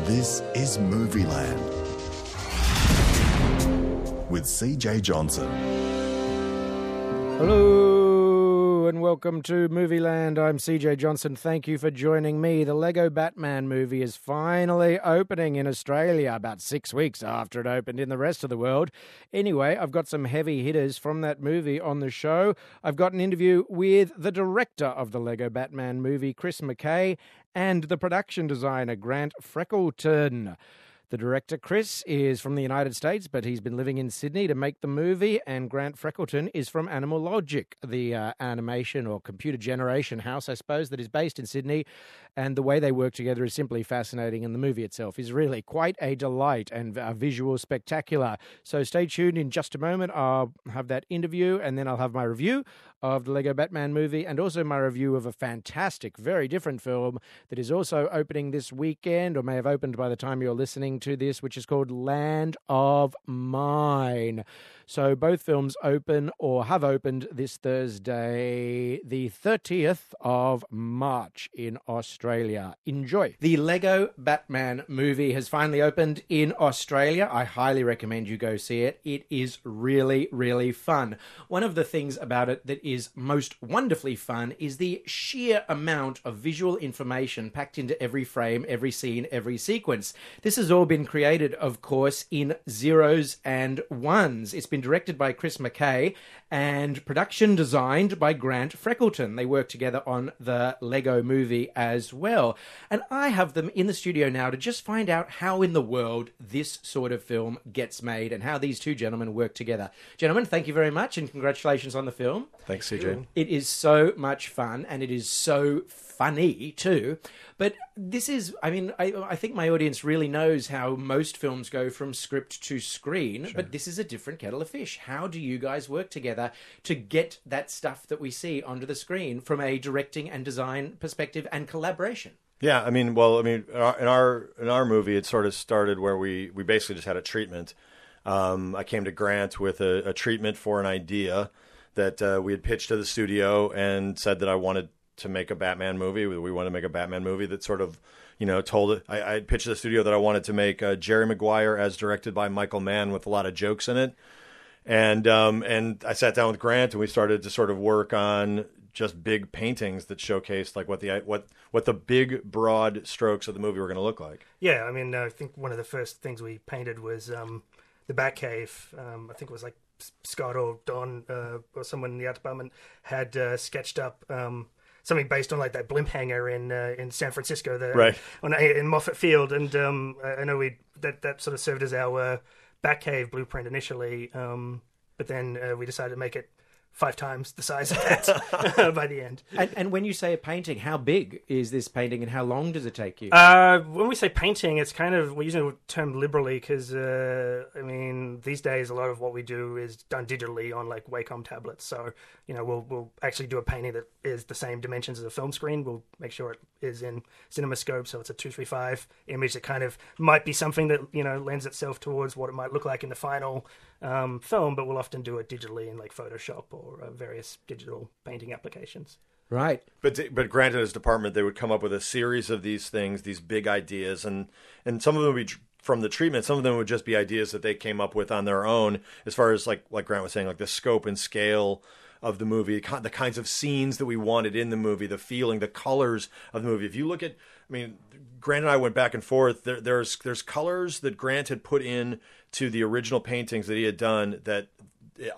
This is Movieland with CJ Johnson. Hello and welcome to Movieland. I'm CJ Johnson. Thank you for joining me. The Lego Batman movie is finally opening in Australia about six weeks after it opened in the rest of the world. Anyway, I've got some heavy hitters from that movie on the show. I've got an interview with the director of the Lego Batman movie, Chris McKay, and the production designer, Grant Freckleton. The director, Chris, is from the United States, but he's been living in Sydney to make the movie. And Grant Freckleton is from Animal Logic, the uh, animation or computer generation house, I suppose, that is based in Sydney. And the way they work together is simply fascinating. And the movie itself is really quite a delight and a visual spectacular. So stay tuned in just a moment. I'll have that interview and then I'll have my review of the Lego Batman movie and also my review of a fantastic, very different film that is also opening this weekend or may have opened by the time you're listening to this, which is called Land of Mine. So both films open or have opened this Thursday, the 30th of March in Australia. Enjoy. The Lego Batman movie has finally opened in Australia. I highly recommend you go see it. It is really, really fun. One of the things about it that is most wonderfully fun is the sheer amount of visual information packed into every frame, every scene, every sequence. This has all been created, of course, in zeros and ones. It's been directed by Chris McKay and production designed by Grant Freckleton. They work together on the Lego movie as well. And I have them in the studio now to just find out how in the world this sort of film gets made and how these two gentlemen work together. Gentlemen, thank you very much and congratulations on the film. Thanks, CJ. It is so much fun and it is so funny too. But this is, I mean, I, I think my audience really knows how most films go from script to screen, but this is a different kettle of fish. How do you guys work together to get that stuff that we see onto the screen from a directing and design perspective and collaboration? Yeah, I mean, well, I mean, in our in our, in our movie, it sort of started where we we basically just had a treatment. Um, I came to Grant with a, a treatment for an idea that uh, we had pitched to the studio and said that I wanted to make a Batman movie. We wanted to make a Batman movie that sort of, you know, told it. I, I pitched the studio that I wanted to make uh, Jerry Maguire as directed by Michael Mann with a lot of jokes in it. And um, and I sat down with Grant and we started to sort of work on just big paintings that showcased like what the what what the big broad strokes of the movie were going to look like. Yeah, I mean, I think one of the first things we painted was um, the Batcave. Um, I think it was like Scott or Don uh, or someone in the art department had uh, sketched up um, something based on like that blimp hangar in uh, in San Francisco, the, Right. on in Moffett Field, and um, I I know we that that sort of served as our uh, Batcave blueprint initially, um, but then uh, we decided to make it five times the size of that by the end. And, and when you say a painting, how big is this painting and how long does it take you? Uh, when we say painting, it's kind of we're using the term liberally because uh, I mean these days a lot of what we do is done digitally on like Wacom tablets. So you know we'll we'll actually do a painting that is the same dimensions as a film screen. We'll make sure it is in CinemaScope, so it's a two three five image that kind of might be something that you know lends itself towards what it might look like in the final um, film. But we'll often do it digitally in like Photoshop or uh, various digital painting applications. right. But but Grant and his department, they would come up with a series of these things, these big ideas, and and some of them would be from the treatment. Some of them would just be ideas that they came up with on their own, as far as like like Grant was saying, like the scope and scale of the movie, the kinds of scenes that we wanted in the movie, the feeling, the colors of the movie. If you look at, I mean, Grant and I went back and forth. There, there's there's colors that Grant had put in to the original paintings that he had done that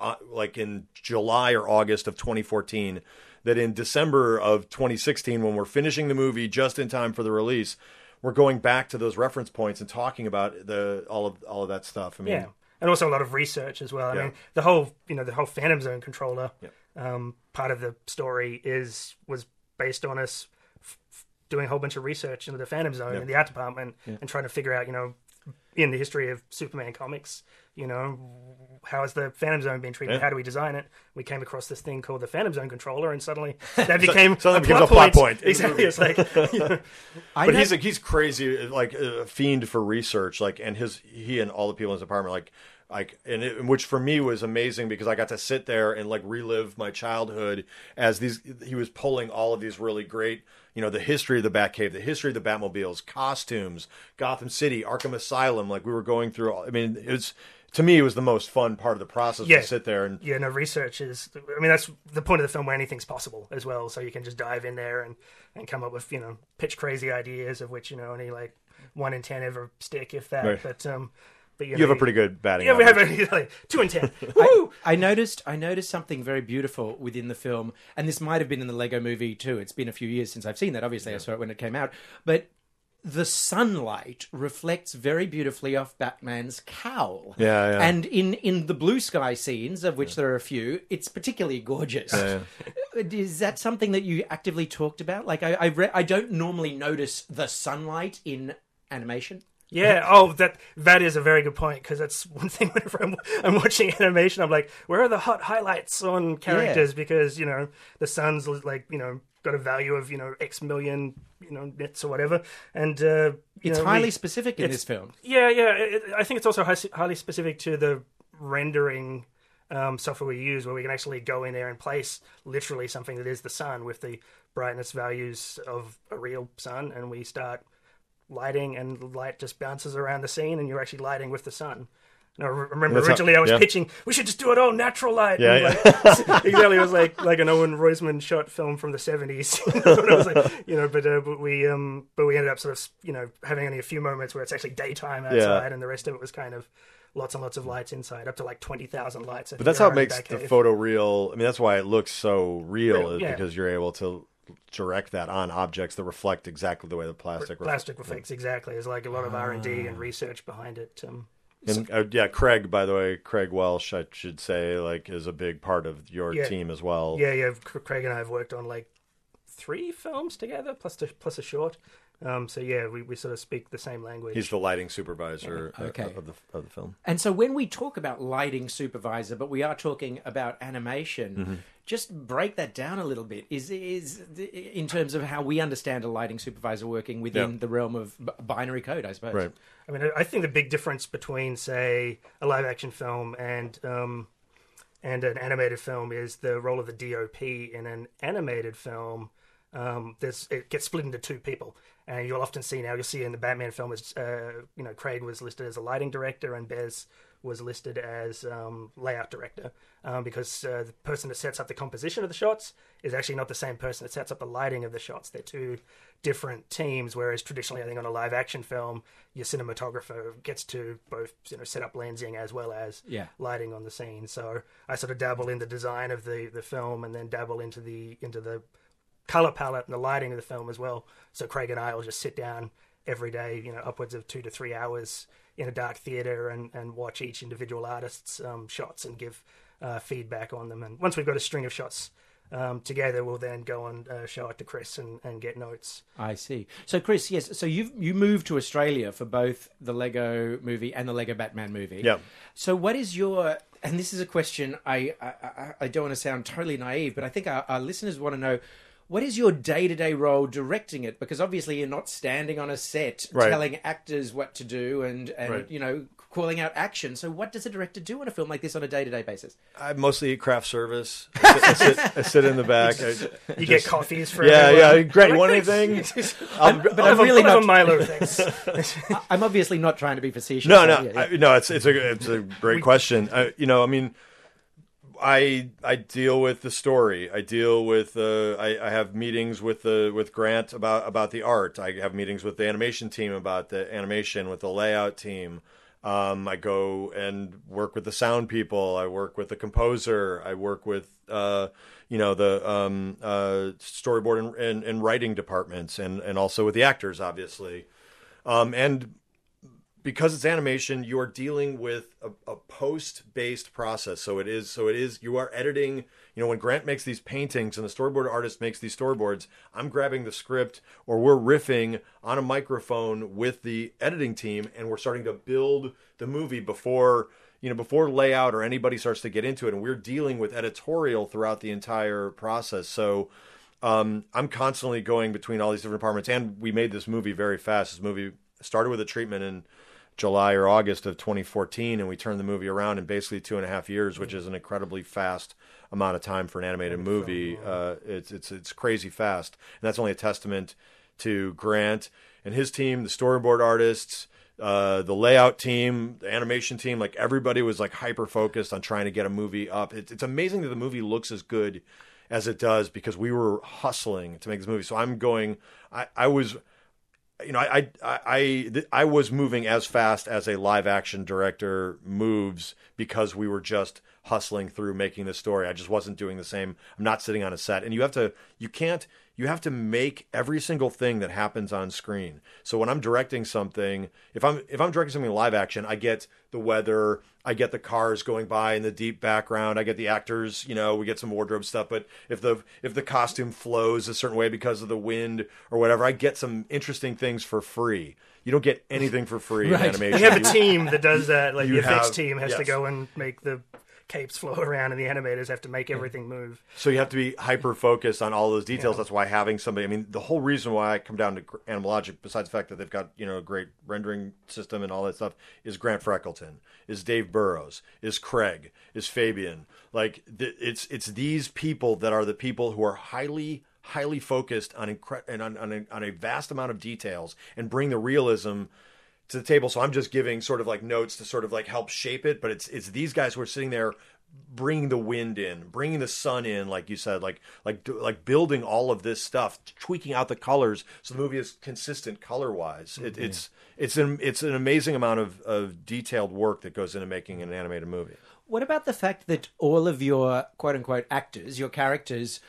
uh, like in July or August of 2014 that in December of 2016 when we're finishing the movie just in time for the release we're going back to those reference points and talking about the all of all of that stuff I mean Yeah, and also a lot of research as well. I Yeah. mean, the whole you know the whole Phantom Zone controller Yeah. Um, part of the story is was based on us f- f- doing a whole bunch of research into the Phantom Zone Yeah. in the art department and trying to figure out you know in the history of Superman comics, you know, how has the Phantom Zone been treated? Yeah. How do we design it? We came across this thing called the Phantom Zone controller, and suddenly that became suddenly a, becomes plot a plot point. point Exactly. It's like you know, I but know- he's like he's crazy like a fiend for research like and his he and all the people in his department like like and it, which for me was amazing because I got to sit there and like relive my childhood as these he was pulling all of these really great you know the history of the Batcave, the history of the Batmobiles, costumes, Gotham City, Arkham Asylum. Like we were going through. All, I mean, it was to me it was the most fun part of the process Yeah. to sit there and yeah, no, research is. I mean, that's the point of the film where anything's possible as well. So you can just dive in there and, and come up with you know pitch crazy ideas of which you know only like one in ten ever stick, if that. Right. But um, but you, you know, have a pretty good batting. Yeah, we have average. a, like, two in ten. Woo! I noticed I noticed something very beautiful within the film, and this might have been in the Lego movie too. It's been a few years since I've seen that. Obviously, I saw it when it came out, but the sunlight reflects very beautifully off Batman's cowl. Yeah, yeah. And in in the blue sky scenes, of which there are a few, it's particularly gorgeous. Uh, is that something that you actively talked about? Like, I I, re- I don't normally notice the sunlight in animation. Yeah. Oh, that that is a very good point because that's one thing. Whenever I'm, I'm watching animation, I'm like, where are the hot highlights on characters? Because you know the sun's like you know got a value of you know X million you know nits or whatever, and uh, It's know, highly we- specific in this film. Yeah, yeah. It, I think it's also hi- highly specific to the rendering um, software we use, where we can actually go in there and place literally something that is the sun with the brightness values of a real sun, and we start lighting, and the light just bounces around the scene, and you're actually lighting with the sun. And I remember That's how- originally I was yeah. pitching, we should just do it all natural light. Yeah, yeah. like, exactly. It was like like an Owen Roizman shot film from the seventies. I was like, you know, but uh, but we um but we ended up sort of you know having only a few moments where it's actually daytime outside, and the rest of it was kind of lots and lots of lights inside, up to like twenty thousand lights. But that's how it makes the photo real. I mean, that's why it looks so real, Real, is yeah. because you're able to direct that on objects that reflect exactly the way the plastic. reflects. plastic effects. Exactly, there's like a lot of R and D and research behind it. Um, And uh, yeah, Craig, by the way, Craig Welsh, I should say, like, is a big part of your Yeah. team as well. yeah, yeah. Craig and I have worked on like three films together, plus the, plus a short. Um, so yeah, we, we sort of speak the same language. He's the lighting supervisor uh, Okay. of the of the film. And so when we talk about lighting supervisor, but we are talking about animation, Mm-hmm. Just break that down a little bit. Is is in terms of how we understand a lighting supervisor working within Yeah. the realm of b- binary code, I suppose. Right. I mean, I- I think the big difference between, say, a live action film and um, and an animated film is the role of the DOP in an animated film. Um, there's it gets split into two people, and you'll often see now. You'll see in the Batman film is uh, you know Craig was listed as a lighting director and Bez was listed as um, layout director um, because uh, the person that sets up the composition of the shots is actually not the same person that sets up the lighting of the shots. They're two different teams. Whereas traditionally, I think on a live action film, your cinematographer gets to both you know set up lensing as well as Yeah. lighting on the scene. So I sort of dabble in the design of the the film and then dabble into the into the color palette and the lighting of the film as well. So Craig and I will just sit down every day, you know, upwards of two to three hours in a dark theater and, and watch each individual artist's um, shots and give uh, feedback on them. And once we've got a string of shots um, together, we'll then go and uh, show it to Chris and, and get notes. I see. So, Chris, yes. So you you moved to Australia for both the Lego Movie and the Lego Batman movie. Yeah. So, what is your? And this is a question. I I, I- I don't want to sound totally naive, but I think our, our listeners want to know. What is your day to day role directing it? Because obviously you're not standing on a set Right. telling actors what to do and, and Right. you know calling out action. So what does a director do on a film like this on a day to day basis? I mostly eat craft service. I sit, I sit, I sit in the back. I, You get coffees for yeah, everyone. yeah. Great. You Like, want anything? I'm, but I'll I'm really I'll have not. a Milo, thanks. I'm obviously not trying to be facetious. No, no, yeah, yeah. I, no. It's it's a it's a great question. I, you know, I mean, I I deal with the story. I deal with uh, I, I have meetings with the with Grant about about the art. I have meetings with the animation team about the animation with the layout team. Um, I go and work with the sound people. I work with the composer. I work with uh, you know the um, uh, storyboard and, and, and writing departments, and and also with the actors, obviously. Um, and because it's animation, you are dealing with a, a post-based process. So it is. So it is. You are editing. You know, when Grant makes these paintings and the storyboard artist makes these storyboards, I'm grabbing the script or we're riffing on a microphone with the editing team, and we're starting to build the movie before you know before layout or anybody starts to get into it. And we're dealing with editorial throughout the entire process. So um, I'm constantly going between all these different departments, and we made this movie very fast. This movie started with a treatment in July or August of 2014, and we turned the movie around in basically two and a half years, which is an incredibly fast amount of time for an animated movie. Uh, it's it's it's crazy fast, and that's only a testament to Grant and his team, the storyboard artists, uh, the layout team, the animation team. Like everybody was like hyper focused on trying to get a movie up. It's, it's amazing that the movie looks as good as it does because we were hustling to make this movie. So I'm going. I, I was you know, I, I, I, I was moving as fast as a live action director moves because we were just hustling through making the story. I just wasn't doing the same. I'm not sitting on a set, and you have to, you can't, you have to make every single thing that happens on screen. So when I'm directing something, if I'm if I'm directing something live action, I get the weather, I get the cars going by in the deep background, I get the actors, you know, we get some wardrobe stuff, but if the if the costume flows a certain way because of the wind or whatever, I get some interesting things for free. You don't get anything for free Right. in animation. You have a team that does that. Like You the effects have- team has to go and make the capes flow around, and the animators have to make everything move. So you have to be hyper focused on all those details. That's why having somebody. I mean, the whole reason why I come down to Animal Logic, besides the fact that they've got you know a great rendering system and all that stuff, is Grant Freckleton, is Dave Burrows, is Craig, is Fabian. Like it's it's these people that are the people who are highly highly focused on incre- and on on a, on a vast amount of details and bring the realism to the table. So I'm just giving sort of like notes to sort of like help shape it. But it's it's these guys who are sitting there bringing the wind in, bringing the sun in, like you said, like like like building all of this stuff, tweaking out the colors so the movie is consistent color wise. It, mm-hmm. it's it's an it's an amazing amount of, of detailed work that goes into making an animated movie. What about the fact that all of your quote unquote actors, your characters,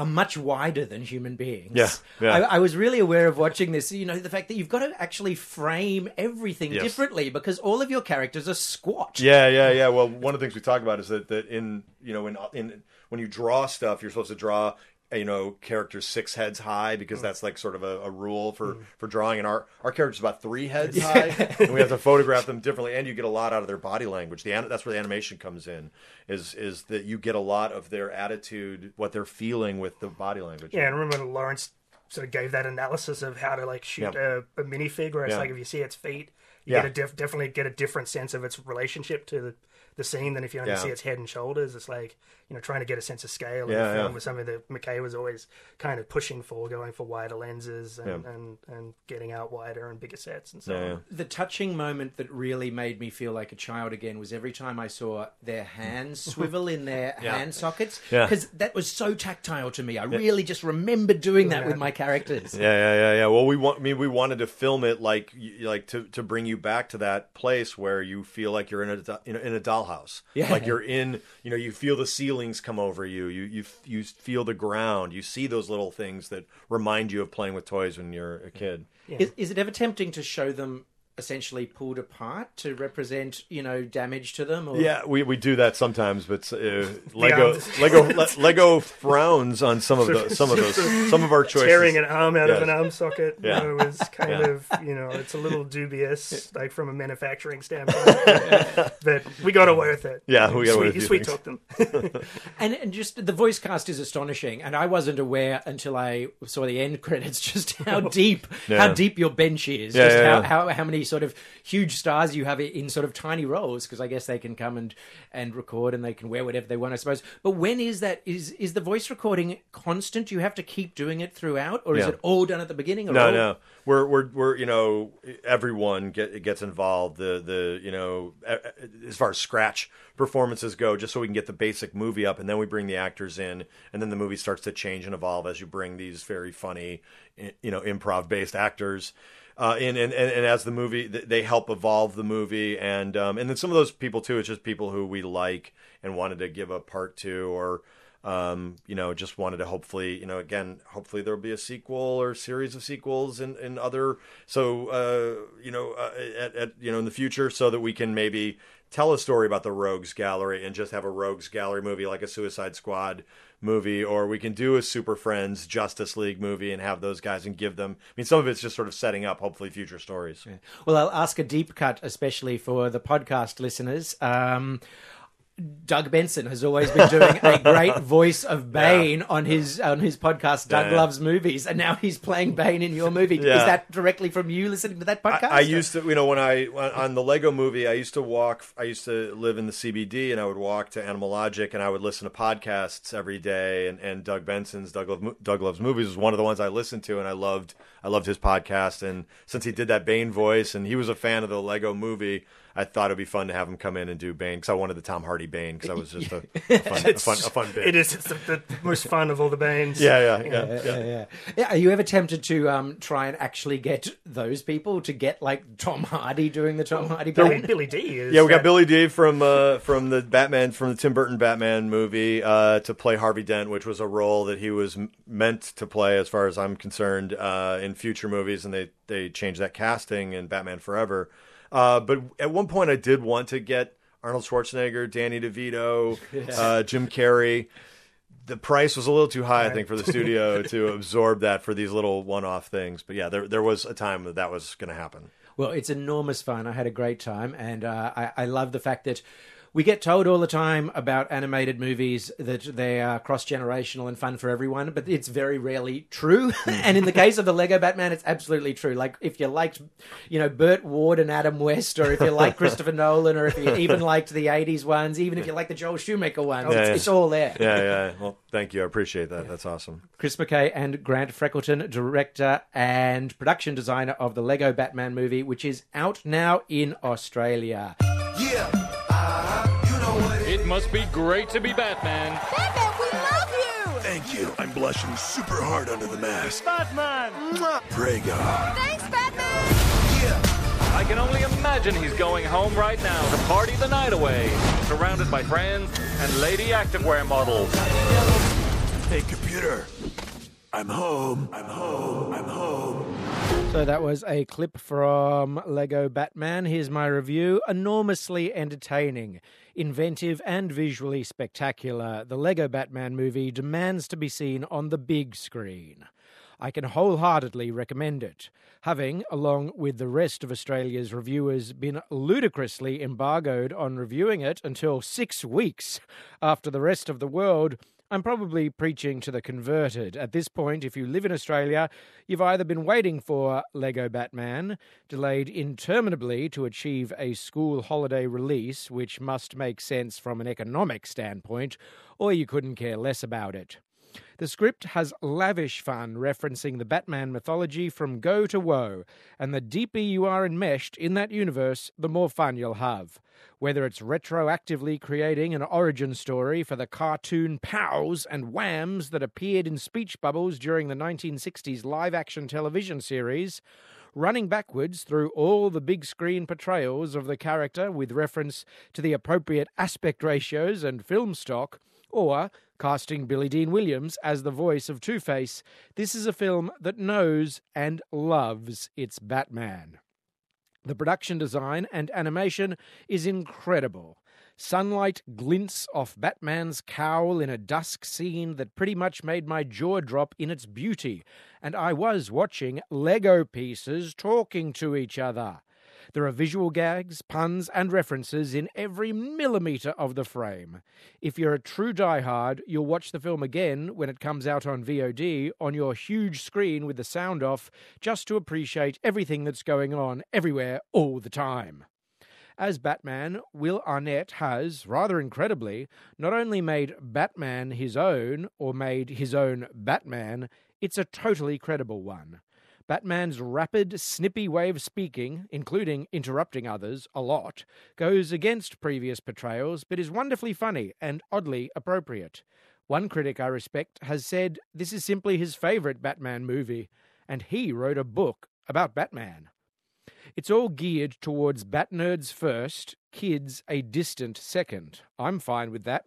are much wider than human beings? Yeah, yeah. I, I was really aware of watching this. You know, the fact that you've got to actually frame everything Yes. differently because all of your characters are squat. Yeah, yeah, yeah. Well, one of the things we talk about is that, that in you know in in when you draw stuff, you're supposed to draw you know characters six heads high because mm. that's like sort of a, a rule for mm. for drawing. And our our characters about three heads high, and we have to photograph them differently. And you get a lot out of their body language. The that's where the animation comes in. Is is that you get a lot of their attitude, what they're feeling with the body language. Yeah, and remember Lawrence sort of gave that analysis of how to like shoot Yeah. a, a minifig, where it's Yeah. like if you see its feet, you Yeah. get a diff- definitely get a different sense of its relationship to the, the scene than if you only Yeah. see its head and shoulders. It's like you know trying to get a sense of scale in Yeah, the film yeah. was something that McKay was always kind of pushing for, going for wider lenses and Yeah. and, and getting out wider and bigger sets and so Yeah, yeah. on. The touching moment that really made me feel like a child again was every time I saw their hands swivel in their Yeah. hand sockets. Yeah. Because that was so tactile to me. I really just remember doing that with my characters. Yeah, yeah, yeah, yeah. Well, we want. I mean, we wanted to film it like, like to to bring you back to that place where you feel like you're in a do- in a, in a dollhouse. Yeah. Like you're in. You know, you feel the ceilings come over you. You you you feel the ground. You see those little things that remind you of playing with toys when you're a kid. Is, is it ever tempting to show them essentially pulled apart to represent, you know, damage to them? Or... Yeah, we, we do that sometimes, but uh, Lego. Lego Le- Lego frowns on some of the some of those some of our choices. Tearing an arm out of an arm socket Yeah. you know, is kind Yeah. of, you know, it's a little dubious, like from a manufacturing standpoint. but we got away with it. Yeah, we got away with it. Sweet things. talked them. And, and just the voice cast is astonishing, and I wasn't aware until I saw the end credits just how deep how deep your bench is, Yeah, just yeah, how, yeah. how how many sort of huge stars you have in sort of tiny roles. Because I guess they can come and and record, and they can wear whatever they want, I suppose. But when is that? Is is the voice recording constant? Do you have to keep doing it throughout, or is it all done at the beginning? Or No, all- no. We're we're we're you know everyone get gets involved. The the you know as far as scratch performances go, just so we can get the basic movie up, and then we bring the actors in, and then the movie starts to change and evolve as you bring these very funny, you know, improv based actors. Uh, in and, and, and as the movie, they help evolve the movie, and um, and then some of those people too. It's just people who we like and wanted to give a part to, or um, you know, just wanted to hopefully, you know, again, hopefully there'll be a sequel or series of sequels and, and other, so, uh, you know, uh, at, at, you know, in the future so that we can maybe tell a story about the Rogues Gallery and just have a Rogues Gallery movie like a Suicide Squad movie, or we can do a Super Friends Justice League movie and have those guys and give them, I mean, some of it's just sort of setting up, hopefully, future stories. Well, I'll ask a deep cut, especially for the podcast listeners. Um, Doug Benson has always been doing a great voice of Bane on his on his podcast. Doug Yeah, yeah. loves movies, and now he's playing Bane in your movie. Is that directly from you listening to that podcast? I, I used to, you know, when I on the Lego Movie, I used to walk. I used to live in the CBD, and I would walk to Animal Logic, and I would listen to podcasts every day. And, and Doug Benson's Doug, Love, Doug Loves Movies was one of the ones I listened to, and I loved I loved his podcast. And since he did that Bane voice, and he was a fan of the Lego Movie, I thought it'd be fun to have him come in and do Bane because I wanted the Tom Hardy Bane because I was just a, a, fun, a fun a fun bit. It is. It's the, the most fun of all the Banes. Yeah, yeah, yeah. yeah, yeah, yeah. Yeah, Are you ever tempted to um, try and actually get those people to get like Tom Hardy doing the Tom Hardy Billy, Bane? Billy Dee is. Yeah, we got uh, Billy Dee from uh, from the Batman from the Tim Burton Batman movie uh, to play Harvey Dent, which was a role that he was meant to play, as far as I'm concerned, uh, in future movies, and they they changed that casting in Batman Forever. Uh, but at one point, I did want to get Arnold Schwarzenegger, Danny DeVito, uh, Jim Carrey. The price was a little too high, I think, for the studio to absorb that for these little one-off things. But yeah, there there was a time that that was going to happen. Well, it's enormous fun. I had a great time, and uh, I, I love the fact that we get told all the time about animated movies that they are cross generational and fun for everyone, but it's very rarely true. Hmm. and in the case of the Lego Batman, it's absolutely true. Like if you liked, you know, Burt Ward and Adam West, or if you like Christopher Nolan, or if you even liked the '80s ones, even if you like the Joel Schumacher ones, Yeah, it's, yeah. it's all there. Yeah, yeah. Well, thank you. I appreciate that. That's awesome. Chris McKay and Grant Freckleton, director and production designer of the Lego Batman movie, which is out now in Australia. It It must be great to be Batman. Batman, we love you! Thank you. I'm blushing super hard under the mask. Batman! Pray God. Thanks, Batman! Yeah, I can only imagine he's going home right now to party the night away, surrounded by friends and lady activewear models. Hey, computer. I'm home. I'm home. I'm home. So that was a clip from Lego Batman. Here's my review. Enormously entertaining, inventive, and visually spectacular. The Lego Batman movie demands to be seen on the big screen. I can wholeheartedly recommend it. Having, along with the rest of Australia's reviewers, been ludicrously embargoed on reviewing it until six weeks after the rest of the world, I'm probably preaching to the converted. At this point, if you live in Australia, you've either been waiting for Lego Batman, delayed interminably to achieve a school holiday release, which must make sense from an economic standpoint, or you couldn't care less about it. The script has lavish fun referencing the Batman mythology from go to woe, and the deeper you are enmeshed in that universe, the more fun you'll have. Whether it's retroactively creating an origin story for the cartoon pows and whams that appeared in speech bubbles during the 1960s live action television series, running backwards through all the big screen portrayals of the character with reference to the appropriate aspect ratios and film stock, or casting Billy Dee Williams as the voice of Two Face, this is a film that knows and loves its Batman. The production design and animation is incredible. Sunlight glints off Batman's cowl in a dusk scene that pretty much made my jaw drop in its beauty, and I was watching Lego pieces talking to each other. There are visual gags, puns, and references in every millimetre of the frame. If you're a true diehard, you'll watch the film again when it comes out on VOD on your huge screen with the sound off, just to appreciate everything that's going on everywhere all the time. As Batman, Will Arnett has, rather incredibly, not only made Batman his own, or made his own Batman, it's a totally credible one. Batman's rapid, snippy way of speaking, including interrupting others a lot, goes against previous portrayals, but is wonderfully funny and oddly appropriate. One critic I respect has said this is simply his favourite Batman movie, and he wrote a book about Batman. It's all geared towards bat nerds first, kids a distant second. I'm fine with that.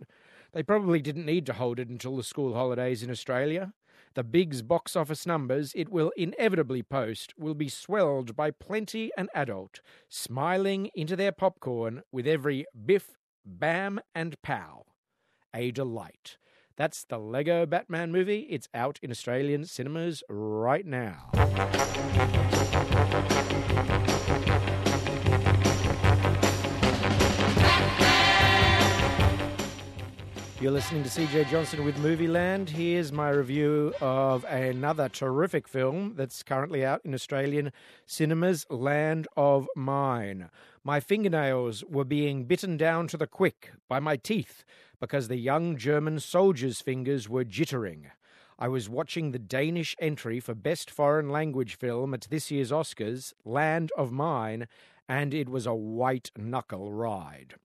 They probably didn't need to hold it until the school holidays in Australia. The Big's box office numbers it will inevitably post will be swelled by plenty an adult, smiling into their popcorn with every biff, bam, and pow. A delight. That's the Lego Batman movie. It's out in Australian cinemas right now. You're listening to CJ Johnson with Movie Land. Here's my review of another terrific film that's currently out in Australian cinemas Land of Mine. My fingernails were being bitten down to the quick by my teeth because the young German soldier's fingers were jittering. I was watching the Danish entry for Best Foreign Language Film at this year's Oscars, Land of Mine, and it was a white knuckle ride.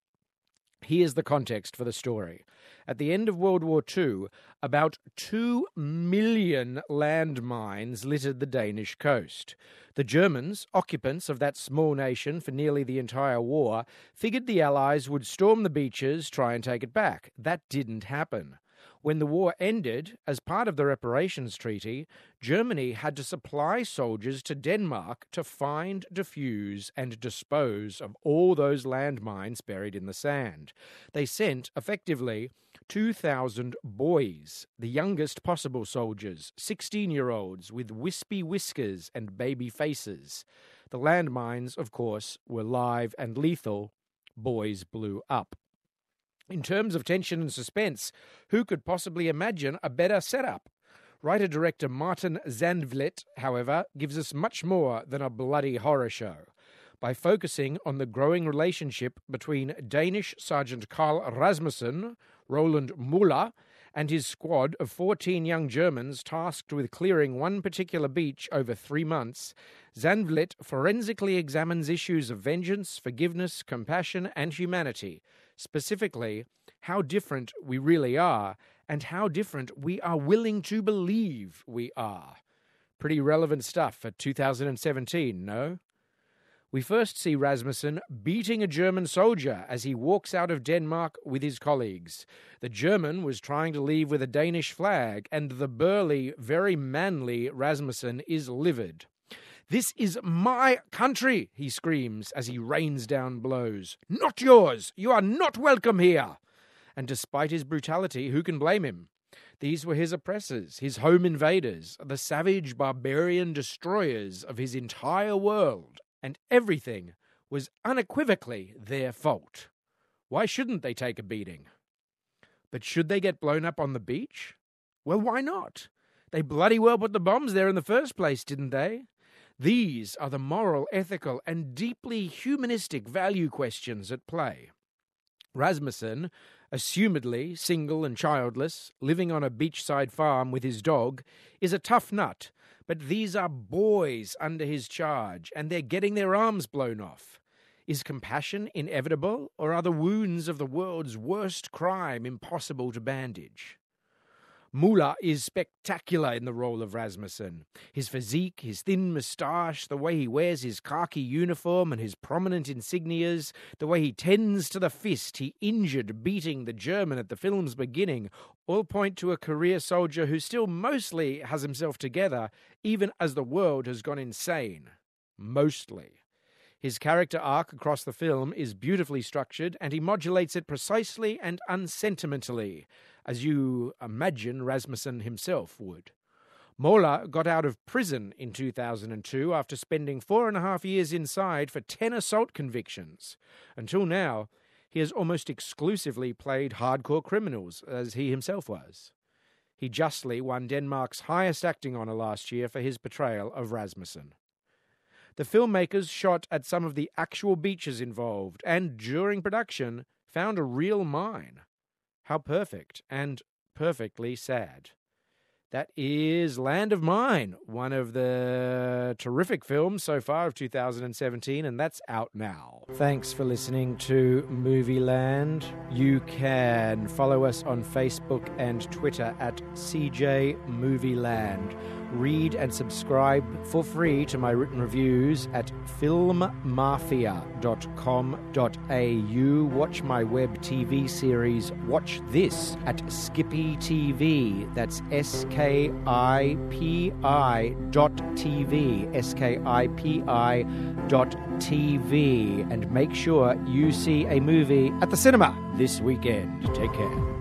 Here's the context for the story. At the end of World War II, about 2 million landmines littered the Danish coast. The Germans, occupants of that small nation for nearly the entire war, figured the Allies would storm the beaches, try and take it back. That didn't happen. When the war ended, as part of the reparations treaty, Germany had to supply soldiers to Denmark to find, defuse, and dispose of all those landmines buried in the sand. They sent, effectively, 2,000 boys, the youngest possible soldiers, 16 year olds with wispy whiskers and baby faces. The landmines, of course, were live and lethal. Boys blew up. In terms of tension and suspense, who could possibly imagine a better setup? Writer director Martin Zandvliet, however, gives us much more than a bloody horror show. By focusing on the growing relationship between Danish Sergeant Karl Rasmussen, Roland Muller, and his squad of 14 young Germans tasked with clearing one particular beach over three months, Zandvliet forensically examines issues of vengeance, forgiveness, compassion, and humanity specifically how different we really are and how different we are willing to believe we are. Pretty relevant stuff for 2017, no? We first see Rasmussen beating a German soldier as he walks out of Denmark with his colleagues. The German was trying to leave with a Danish flag, and the burly, very manly Rasmussen is livid. This is my country, he screams as he rains down blows. Not yours! You are not welcome here! And despite his brutality, who can blame him? These were his oppressors, his home invaders, the savage barbarian destroyers of his entire world, and everything was unequivocally their fault. Why shouldn't they take a beating? But should they get blown up on the beach? Well, why not? They bloody well put the bombs there in the first place, didn't they? These are the moral, ethical, and deeply humanistic value questions at play. Rasmussen, assumedly single and childless, living on a beachside farm with his dog, is a tough nut, but these are boys under his charge, and they're getting their arms blown off. Is compassion inevitable, or are the wounds of the world's worst crime impossible to bandage? Muller is spectacular in the role of Rasmussen. His physique, his thin moustache, the way he wears his khaki uniform and his prominent insignias, the way he tends to the fist he injured beating the German at the film's beginning, all point to a career soldier who still mostly has himself together, even as the world has gone insane. Mostly. His character arc across the film is beautifully structured, and he modulates it precisely and unsentimentally as you imagine Rasmussen himself would. Muller got out of prison in 2002 after spending four and a half years inside for 10 assault convictions. Until now, he has almost exclusively played hardcore criminals, as he himself was. He justly won Denmark's highest acting honour last year for his portrayal of Rasmussen. The filmmakers shot at some of the actual beaches involved and, during production, found a real mine. How perfect and perfectly sad. That is Land of Mine, one of the terrific films so far of 2017, and that's out now. Thanks for listening to Movie Land. You can follow us on Facebook and Twitter at CJ Movie Land. Read and subscribe for free to my written reviews at filmmafia.com.au. Watch my web TV series Watch This at Skippy TV. That's S K I P I dot TV. S K I P I dot TV. And make sure you see a movie at the cinema this weekend. Take care.